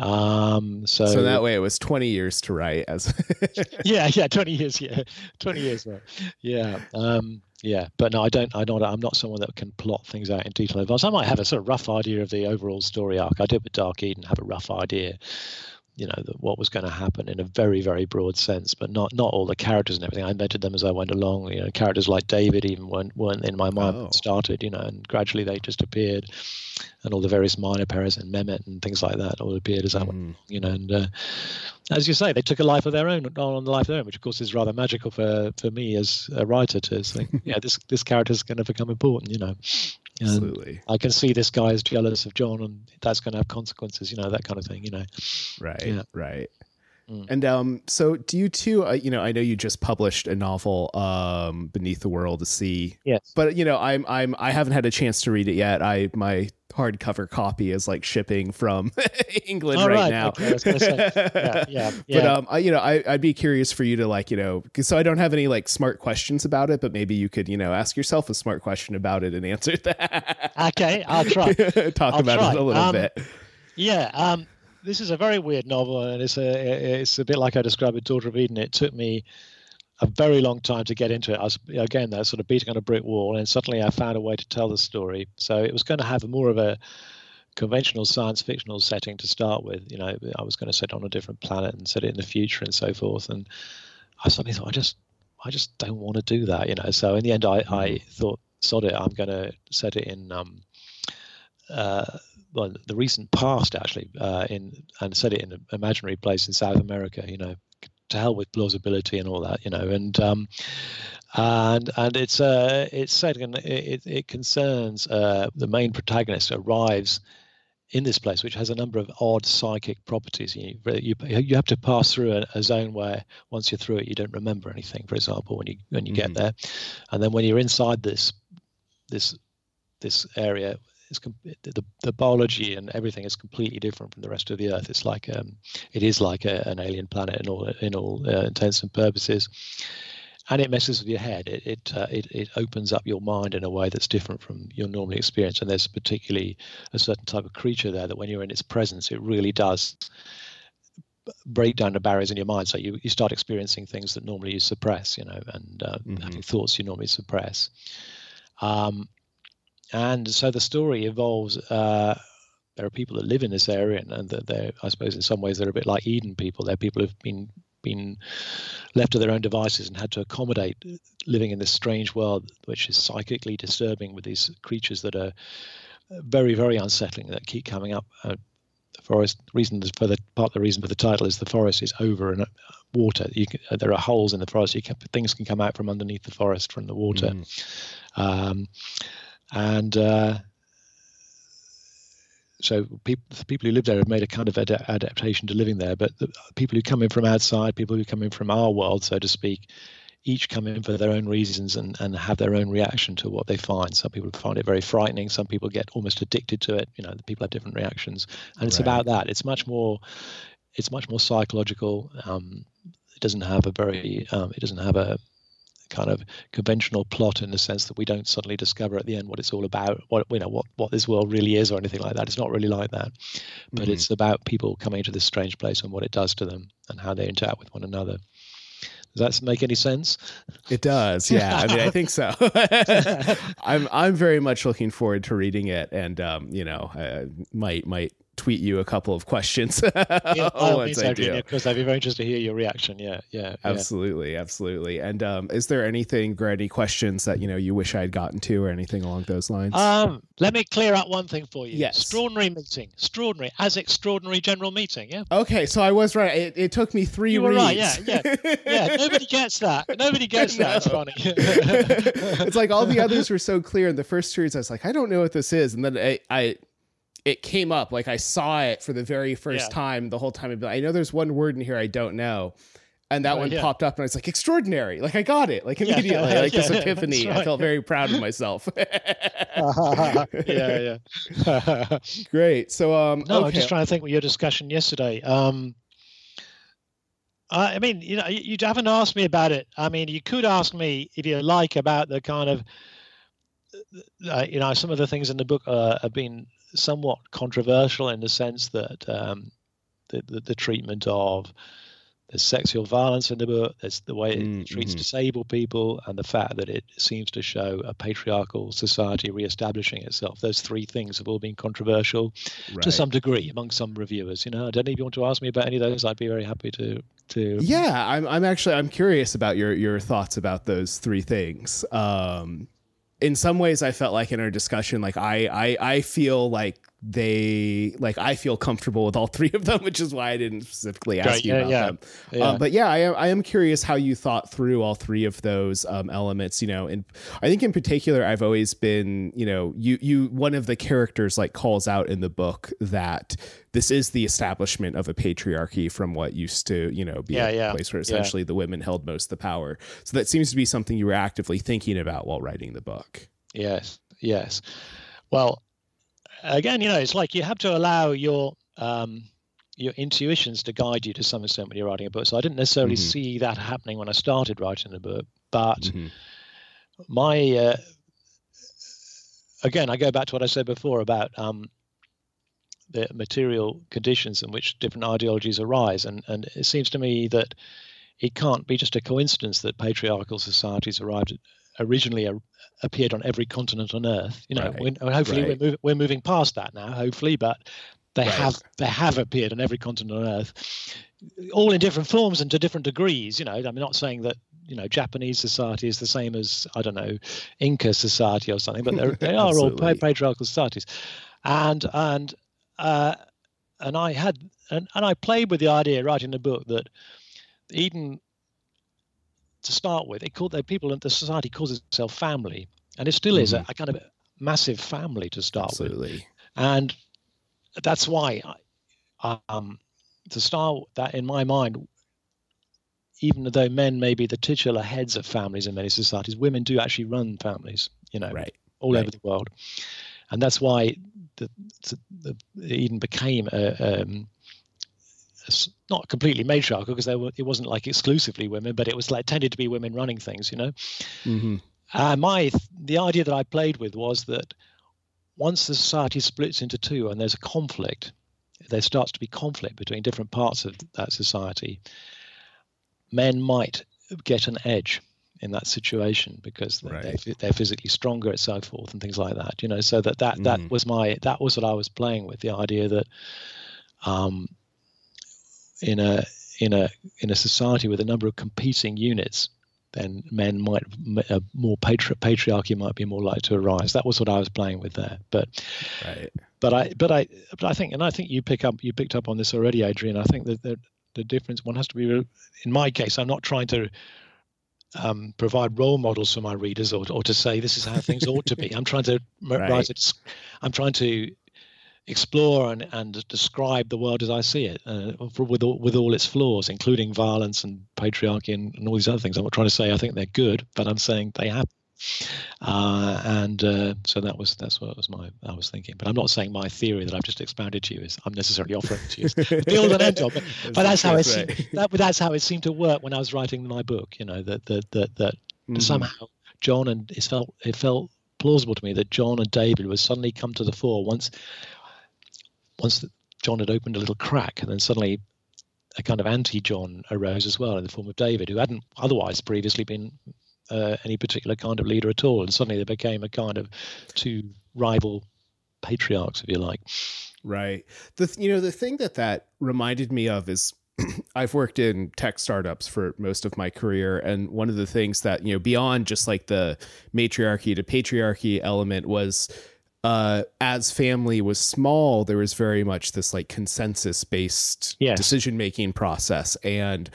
Um, so,
so that way it was 20 years to write as [laughs]
yeah, yeah, 20 years. Yeah. 20 years. Right. Yeah. Um, yeah, but no, I don't. I not. I'm not someone that can plot things out in detail. Advance. I might have a sort of rough idea of the overall story arc. I did with Dark Eden have a rough idea, you know, the, what was going to happen in a very, very broad sense, but not not all the characters and everything. I invented them as I went along. You know, characters like David even weren't weren't in my mind oh. started. You know, and gradually they just appeared, and all the various minor pairs and Mehmet and things like that all appeared as I went. Mm. You know, and uh, as you say, they took a life of their own on the life of their own, which of course is rather magical for for me as a writer to think, [laughs] yeah, this this character is going to become important. You know, Absolutely. I can see this guy is jealous of John, and that's going to have consequences. You know, that kind of thing. You know.
Right. Yeah. Right. Mm. And um, so do you too? Uh, you know, I know you just published a novel, um, Beneath the World, a Sea.
Yes.
But you know, I'm I'm I haven't had a chance to read it yet. I my hardcover copy is like shipping from [laughs] England right, right, now. Okay, yeah, yeah, [laughs] yeah, But um, I, you know, I I'd be curious for you to like you know, so I don't have any like smart questions about it, but maybe you could you know ask yourself a smart question about it and answer [laughs] that.
okay, I'll try.
Talk
I'll
about
try.
it a little
um,
bit.
Yeah. Um this is a very weird novel, and it's a it's a bit like I described with Daughter of Eden. It took me a very long time to get into it. I was again that sort of beating on a brick wall, and suddenly I found a way to tell the story. So it was going to have more of a conventional science fictional setting to start with. You know, I was going to set on a different planet and set it in the future and so forth. And I suddenly thought, I just I just don't want to do that. You know, so in the end, I I mm-hmm. thought, sod it, I'm going to set it in. Um, uh, well, the recent past actually, uh, in and set it in an imaginary place in South America. You know, to hell with plausibility and all that. You know, and um, and and it's uh, it's said and it, it concerns uh, the main protagonist arrives in this place, which has a number of odd psychic properties. You you, you have to pass through a, a, zone where once you're through it, you don't remember anything. For example, when you when you mm-hmm. get there, and then when you're inside this this this area it's the, the biology and everything is completely different from the rest of the Earth. It's like um, it is like a, an alien planet in all in all uh, intents and purposes, and it messes with your head. It it, uh, it it opens up your mind in a way that's different from your normal experience. And there's particularly a certain type of creature there that when you're in its presence, it really does break down the barriers in your mind. So you, you start experiencing things that normally you suppress, you know, and uh, mm-hmm. having thoughts you normally suppress. Um, and so the story evolves. Uh, there are people that live in this area, and, and they're, I suppose, in some ways, they're a bit like Eden people. They're people who've been been left to their own devices and had to accommodate living in this strange world, which is psychically disturbing with these creatures that are very, very unsettling that keep coming up. Uh, the forest reason for the part of the reason for the title is the forest is over and uh, water. You can, uh, there are holes in the forest. You can, things can come out from underneath the forest from the water. Mm. Um, and uh, so people, the people who live there have made a kind of ad- adaptation to living there. But the people who come in from outside, people who come in from our world, so to speak, each come in for their own reasons and, and have their own reaction to what they find. Some people find it very frightening. Some people get almost addicted to it. You know, the people have different reactions, and it's right. about that. It's much more, it's much more psychological. Um, it doesn't have a very, um, it doesn't have a kind of conventional plot in the sense that we don't suddenly discover at the end what it's all about, what you know, what what this world really is, or anything like that. It's not really like that, but mm-hmm. it's about people coming to this strange place and what it does to them and how they interact with one another. Does that make any sense?
It does. Yeah. I mean, I think so. [laughs] [laughs] I'm I'm very much looking forward to reading it, and um, you know, uh, might might tweet you a couple of questions [laughs]
yeah, once I do. Because I'd be very interested to hear your reaction. Yeah, yeah,
absolutely, yeah. absolutely. And um, is there anything, or any questions that you know you wish I had gotten to, or anything along those lines?
Um, let me clear up one thing for you.
Yes,
extraordinary meeting, extraordinary as extraordinary general meeting. Yeah.
Okay, so I was right. It, it took me three.
You were
reads.
right. Yeah, yeah, yeah. [laughs] Nobody gets that. Nobody gets that. It's funny. [laughs]
it's like all the others were so clear in the first series. I was like, I don't know what this is, and then I, I it came up like I saw it for the very first yeah. time the whole time. I know there's one word in here I don't know. and that one yeah. popped up and I was like extraordinary like I got it like immediately yeah, [laughs] like this epiphany right. I felt very proud of myself [laughs]
yeah yeah [laughs]
great so um
no okay. I'm just trying to think what your discussion yesterday um I mean, you know, you, you haven't asked me about it. I mean, you could ask me if you like about the kind of, uh, you know, some of the things in the book uh, have been somewhat controversial in the sense that um, the, the, the treatment of there's sexual violence in the book. There's the way it mm, treats mm-hmm. disabled people, and the fact that it seems to show a patriarchal society re-establishing itself. Those three things have all been controversial right. to some degree among some reviewers. You know, I don't know if you want to ask me about any of those. I'd be very happy to. To
yeah, I'm. I'm actually. I'm curious about your your thoughts about those three things. Um, in some ways, I felt like in our discussion, like I I I feel like they like I feel comfortable with all [laughs] three of them, which is why I didn't specifically ask right, you yeah, about yeah. them. Yeah. Um, but yeah, I am I am curious how you thought through all three of those um, elements. You know, and I think in particular, I've always been you know you you one of the characters like calls out in the book that this is the establishment of a patriarchy from what used to you know be a place where essentially the women held most of the power. So that seems to be something you were actively thinking about while writing the book.
Yes. Yes. Well, again, you know, it's like you have to allow your um, your intuitions to guide you to some extent when you're writing a book. So I didn't necessarily mm-hmm. see that happening when I started writing the book, but mm-hmm. my uh, again, I go back to what I said before about um, the material conditions in which different ideologies arise, and and it seems to me that it can't be just a coincidence that patriarchal societies arrived originally a, appeared on every continent on Earth. You know, right. hopefully right. we're, move, we're moving past that now. Hopefully, but they right. have they have appeared on every continent on Earth, all in different forms and to different degrees. You know, I'm not saying that you know Japanese society is the same as I don't know Inca society or something, but they [laughs] are all patriarchal societies, and and uh, and I had and, and I played with the idea writing the book that even to start with, it called the people and the society calls itself family, and it still mm-hmm. is a, mm-hmm. a, kind of massive family to start
Absolutely.
with. And that's why, I, um, to start that in my mind, even though men may be the titular heads of families in many societies, women do actually run families. You know,
right.
all
right.
over the world, and that's why the, the, the Eden became a, um, not completely matriarchal because were, it wasn't like exclusively women, but it was like tended to be women running things, you know. Mm-hmm. Uh, my the idea that I played with was that once the society splits into two and there's a conflict, there starts to be conflict between different parts of that society. Men might get an edge in that situation because right. they're, they're, physically stronger and so forth and things like that you know so that that mm. that was my that was what i was playing with the idea that um, in a in a in a society with a number of competing units, then men might uh, more patri- patriarchy might be more likely to arise. That was what I was playing with there. But right. but I but I but I think and I think you pick up you picked up on this already, Adrian. I think that the the difference one has to be in my case. I'm not trying to um, provide role models for my readers or, or to say this is how things ought to be. I'm trying to [laughs] right. write it. I'm trying to explore and, and describe the world as I see it, uh, with all, with all its flaws, including violence and patriarchy and, and, all these other things. I'm not trying to say I think they're good, but I'm saying they happen. Uh, and uh, so that was that's what was my I was thinking. But I'm not saying my theory that I've just expounded to you is I'm necessarily offering to you [laughs] the old end of. But, but that's how it seemed, that, that's how it seemed to work when I was writing my book. You know that that that, that mm-hmm. somehow John and it felt it felt plausible to me that John and David would suddenly come to the fore once once John had opened a little crack, and then suddenly a kind of anti-John arose as well in the form of David, who hadn't otherwise previously been uh, any particular kind of leader at all, and suddenly they became a kind of two rival patriarchs, if you like.
Right. The you know the thing that that reminded me of is [clears throat] I've worked in tech startups for most of my career, and one of the things that you know beyond just like the matriarchy to patriarchy element was uh, as family was small, there was very much this like consensus based yes. decision making process. And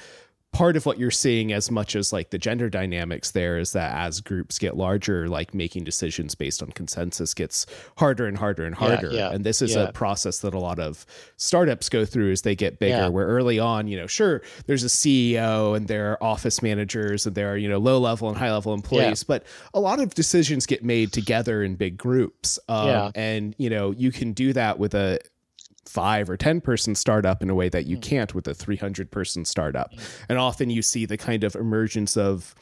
part of what you're seeing as much as like the gender dynamics there is that as groups get larger like making decisions based on consensus gets harder and harder and harder.
yeah, yeah,
and this is
yeah.
a process that a lot of startups go through as they get bigger where early on you know sure there's a ceo and there are office managers and there are you know low level and high level employees but a lot of decisions get made together in big groups. Um, and you know you can do that with a five or 10 person startup in a way that you mm. can't with a 300 person startup. Mm. And often you see the kind of emergence of,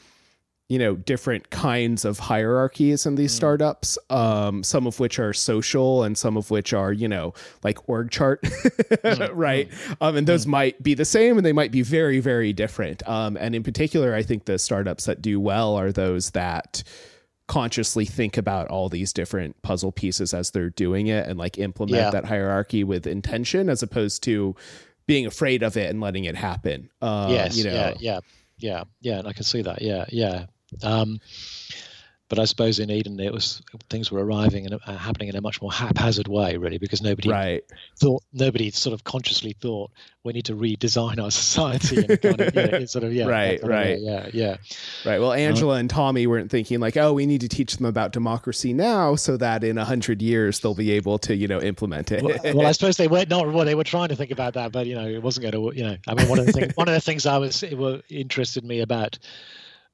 you know, different kinds of hierarchies in these mm. startups, um, some of which are social and some of which are, you know, like org chart, mm. [laughs] right? Um, and those might be the same and they might be very, very different. Um, and in particular, I think the startups that do well are those that, consciously think about all these different puzzle pieces as they're doing it and like implement yeah. that hierarchy with intention as opposed to being afraid of it and letting it happen.
Uh, yes. You know. Yeah. Yeah. Yeah. Yeah. And I can see that. Yeah. Yeah. Um, but I suppose in Eden, it was things were arriving and uh, happening in a much more haphazard way, really, because nobody
right.
thought, nobody sort of consciously thought we need to redesign our [laughs] society. And kind of, you sort of, yeah,
right, right,
yeah, yeah,
right. Well, Angela uh, and Tommy weren't thinking like, oh, we need to teach them about democracy now, so that in a hundred years they'll be able to, you know, implement it.
well, well, I suppose they were not. Well, they were trying to think about that, but you know, it wasn't going to. You know, I mean, one of the things, [laughs] one of the things I was it were interested me about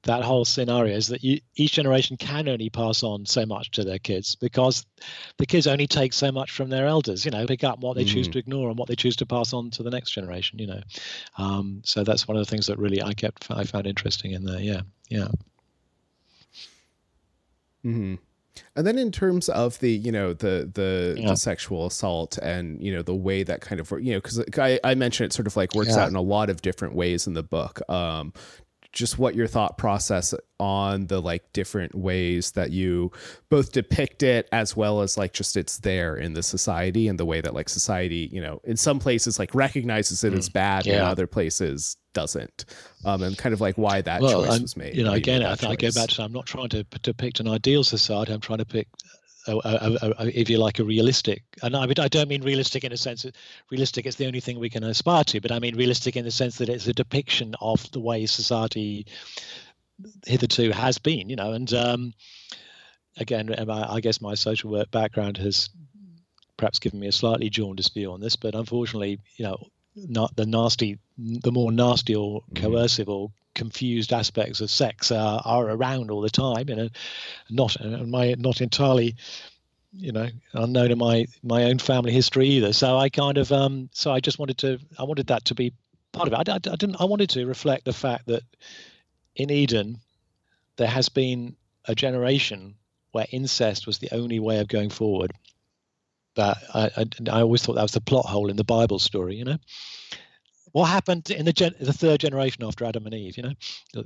that whole scenario is that you, each generation can only pass on so much to their kids because the kids only take so much from their elders you know pick up what they mm. choose to ignore and what they choose to pass on to the next generation you know um, so that's one of the things that really i kept i found interesting in there yeah yeah
mm-hmm. And then in terms of the, you know, the the, yeah. the sexual assault and you know the way that kind of you know because I, I mentioned it sort of like works yeah. out in a lot of different ways in the book. Um, just what your thought process on the like different ways that you both depict it as well as like just it's there in the society and the way that like society you know in some places like recognizes it mm, as bad yeah. and other places doesn't um and kind of like why that well, choice I'm, was made
you know again I, I go back to i'm not trying to depict an ideal society i'm trying to pick a, a, a, if you like, a realistic. And I, I don't mean realistic in a sense that realistic is the only thing we can aspire to, but I mean realistic in the sense that it's a depiction of the way society hitherto has been, you know. And um, again, I, I guess my social work background has perhaps given me a slightly jaundiced view on this, but unfortunately, you know, not the nasty, the more nasty or mm-hmm. coercive or confused aspects of sex are, are around all the time, you know, not my not entirely, you know, unknown in my my own family history either. So I kind of um, so I just wanted to I wanted that to be part of it. I, I, I didn't I wanted to reflect the fact that in Eden there has been a generation where incest was the only way of going forward. But I, I, I always thought that was the plot hole in the Bible story, you know what happened in the gen- the third generation after Adam and Eve? You know,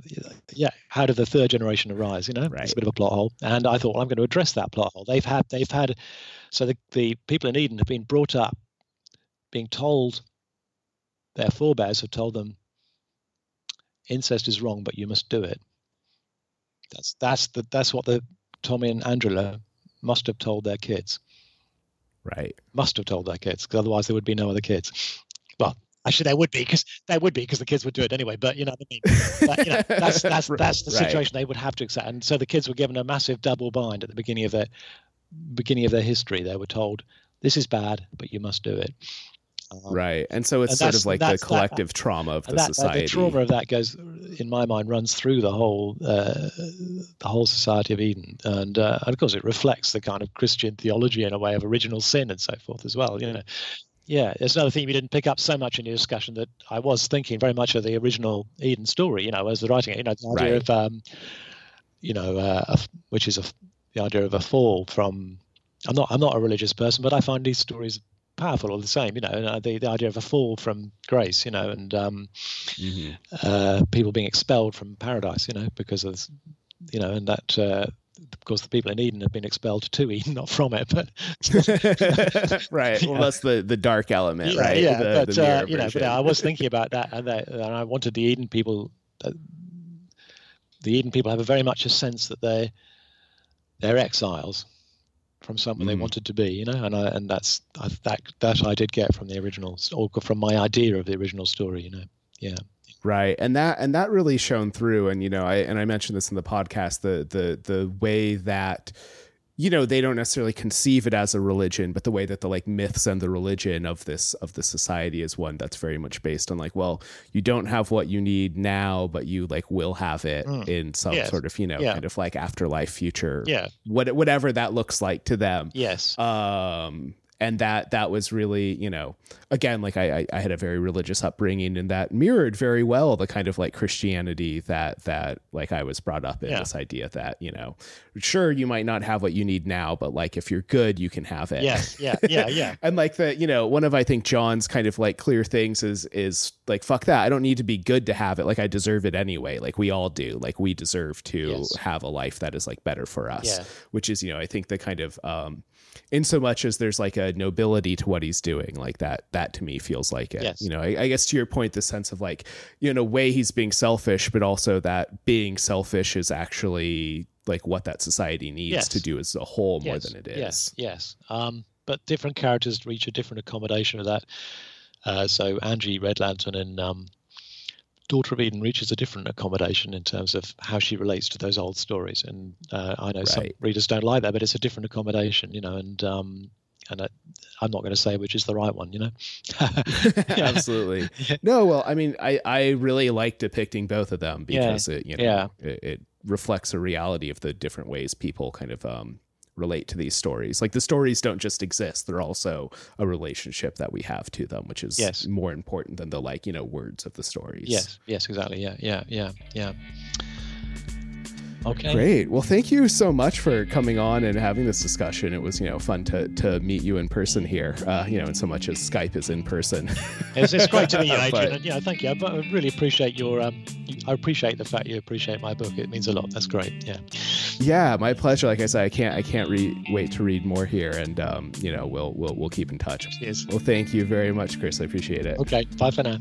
yeah, how did the third generation arise? You know,
right.
it's a bit of a plot hole, and I thought well, I'm going to address that plot hole. They've had they've had, so the the people in Eden have been brought up, being told, their forebears have told them, incest is wrong, but you must do it. That's that's the that's what the Tommy and Angela must have told their kids.
Right.
Must have told their kids, because otherwise there would be no other kids. Well, Actually, there would be because there would be because the kids would do it anyway. But you know what I mean. But, you know, that's [laughs] that's that's the situation right. they would have to accept. And so the kids were given a massive double bind at the beginning of their beginning of their history. They were told, "This is bad, but you must do it."
Um, right, and so it's and sort of like the collective that, trauma of the that, society.
The trauma of that goes, in my mind, runs through the whole uh, the whole society of Eden, and, uh, and of course it reflects the kind of Christian theology in a way of original sin and so forth as well. You know, yeah, there's another thing we didn't pick up so much in your discussion that I was thinking very much of the original Eden story. You know, as the writing it, you know, the idea right. of, um, you know, uh, a, which is a, the idea of a fall from. I'm not. I'm not a religious person, but I find these stories powerful all the same. You know, uh, the the idea of a fall from grace. You know, and um, mm-hmm. uh, people being expelled from paradise. You know, because of you know, and that uh, of course, the people in Eden have been expelled to Eden, [laughs] not from it. But [laughs]
right, [laughs] well, that's the the dark element,
yeah,
right?
Yeah,
the,
but the uh, you know, but I was thinking about that, and, that, and I wanted the Eden people. Uh, the Eden people have a very much a sense that they they're exiles from somewhere mm. they wanted to be, you know, and I, and that's I, that that I did get from the original or from my idea of the original story, you know, yeah.
right and that and that really shone through and you know i and i mentioned this in the podcast the the the way that you know they don't necessarily conceive it as a religion but the way that the like myths and the religion of this of the society is one that's very much based on like well you don't have what you need now but you like will have it mm. in some yes. sort of you know yeah. kind of like afterlife future
yeah
what whatever that looks like to them
yes
um and that that was really you know again like I, I had a very religious upbringing and that mirrored very well the kind of like christianity that that like i was brought up in yeah. this idea that you know sure you might not have what you need now but like if you're good you can have it.
Yes. Yeah. Yeah. [laughs] Yeah.
And like the you know one of i think john's kind of like clear things is is like fuck that. I don't need to be good to have it. Like i deserve it anyway. Like we all do. Like we deserve to yes. have a life that is like better for us
yeah.
which is you know i think the kind of um in so much as there's like a nobility to what he's doing like that that to me feels like it
yes.
you know I, I, guess to your point the sense of like you know way he's being selfish but also that being selfish is actually like what that society needs yes. to do as a whole more
yes.
than it is
yes yes um but different characters reach a different accommodation of that uh, so angie Redlantern and um Daughter of Eden reaches a different accommodation in terms of how she relates to those old stories. And uh, I know right. some readers don't like that, but it's a different accommodation, you know. And um, and I, am not going to say which is the right one, you know. [laughs] [laughs]
Absolutely. [laughs] Yeah. No, well, I mean, I I really like depicting both of them because
yeah.
it you know
yeah.
it, it reflects a reality of the different ways people kind of um relate to these stories. Like the stories don't just exist; they're also a relationship that we have to them, which is
yes.
more important than the like you know words of the stories.
Yes, yes, exactly. Yeah, yeah, yeah, yeah. Okay.
Great. Well, thank you so much for coming on and having this discussion. It was, you know, fun to, to meet you in person here, uh, you know, in so much as Skype is in person.
it's, it's great to meet you, [laughs] Adrian. but, yeah, thank you. I, I, really appreciate your, um, I appreciate the fact you appreciate my book. It means a lot. That's great. Yeah.
Yeah, my pleasure. Like I said, I can't, I can't re- wait to read more here and, um, you know, we'll, we'll, we'll keep in touch.
Yes.
Well, thank you very much, Chris. I appreciate it.
Okay. Bye for now.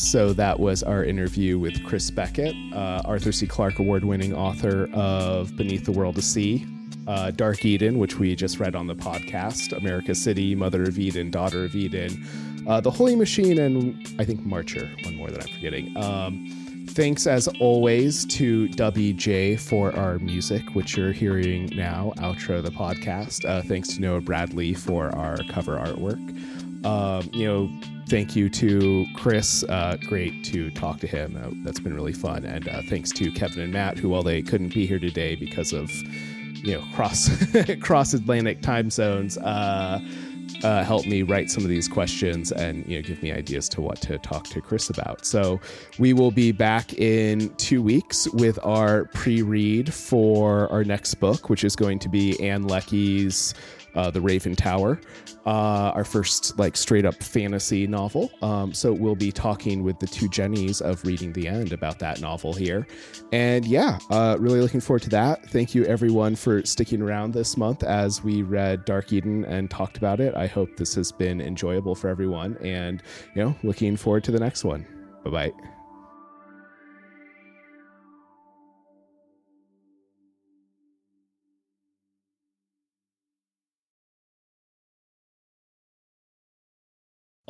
So that was our interview with Chris Beckett, uh, Arthur C. Clarke award winning author of Beneath the World, a Sea, uh, Dark Eden, which we just read on the podcast, America City, Mother of Eden, Daughter of Eden, uh, The Holy Machine, and I think Marcher, one more that I'm forgetting. Um, thanks as always to Dubby J for our music, which you're hearing now, outro the podcast. Uh, thanks to Noah Bradley for our cover artwork. Um, you know, thank you to Chris. Uh, great to talk to him. Uh, that's been really fun. And uh, thanks to Kevin and Matt, who, while they couldn't be here today because of you know cross [laughs] cross Atlantic time zones, uh, uh, help me write some of these questions and you know give me ideas to what to talk to Chris about. So we will be back in two weeks with our pre-read for our next book, which is going to be Ann Leckie's uh, The Raven Tower, uh, our first like straight up fantasy novel. Um, so we'll be talking with the two Jennies of Reading the End about that novel here. And yeah, uh, really looking forward to that. Thank you everyone for sticking around this month as we read Dark Eden and talked about it. I hope this has been enjoyable for everyone and, you know, looking forward to the next one. Bye bye.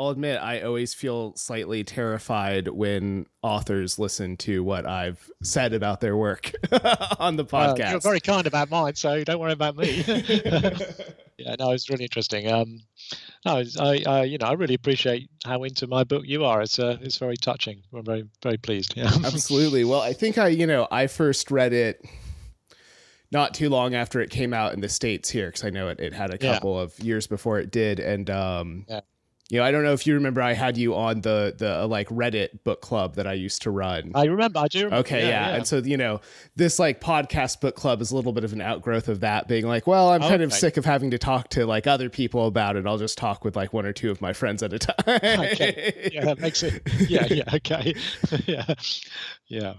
I'll admit I always feel slightly terrified when authors listen to what I've said about their work [laughs] on the podcast. Uh,
you're very kind about mine, so don't worry about me. [laughs] [laughs] yeah, no, it's really interesting. Um, no, I, I, you know, I really appreciate how into my book you are. It's, uh, it's very touching. I'm very, very pleased. Yeah,
absolutely. Well, I think I, you know, I first read it not too long after it came out in the states here because I know it, it had a couple yeah. of years before it did, and um,
yeah
you know, I don't know if you remember, I had you on the the uh, like Reddit book club that I used to run.
I remember, I do. Remember.
Okay, yeah, yeah. and so you know, this like podcast book club is a little bit of an outgrowth of that, being like, well, I'm kind okay. of sick of having to talk to like other people about it. I'll just talk with like one or two of my friends at a time.
okay, yeah, that makes it. Yeah, yeah, okay, [laughs] yeah, yeah.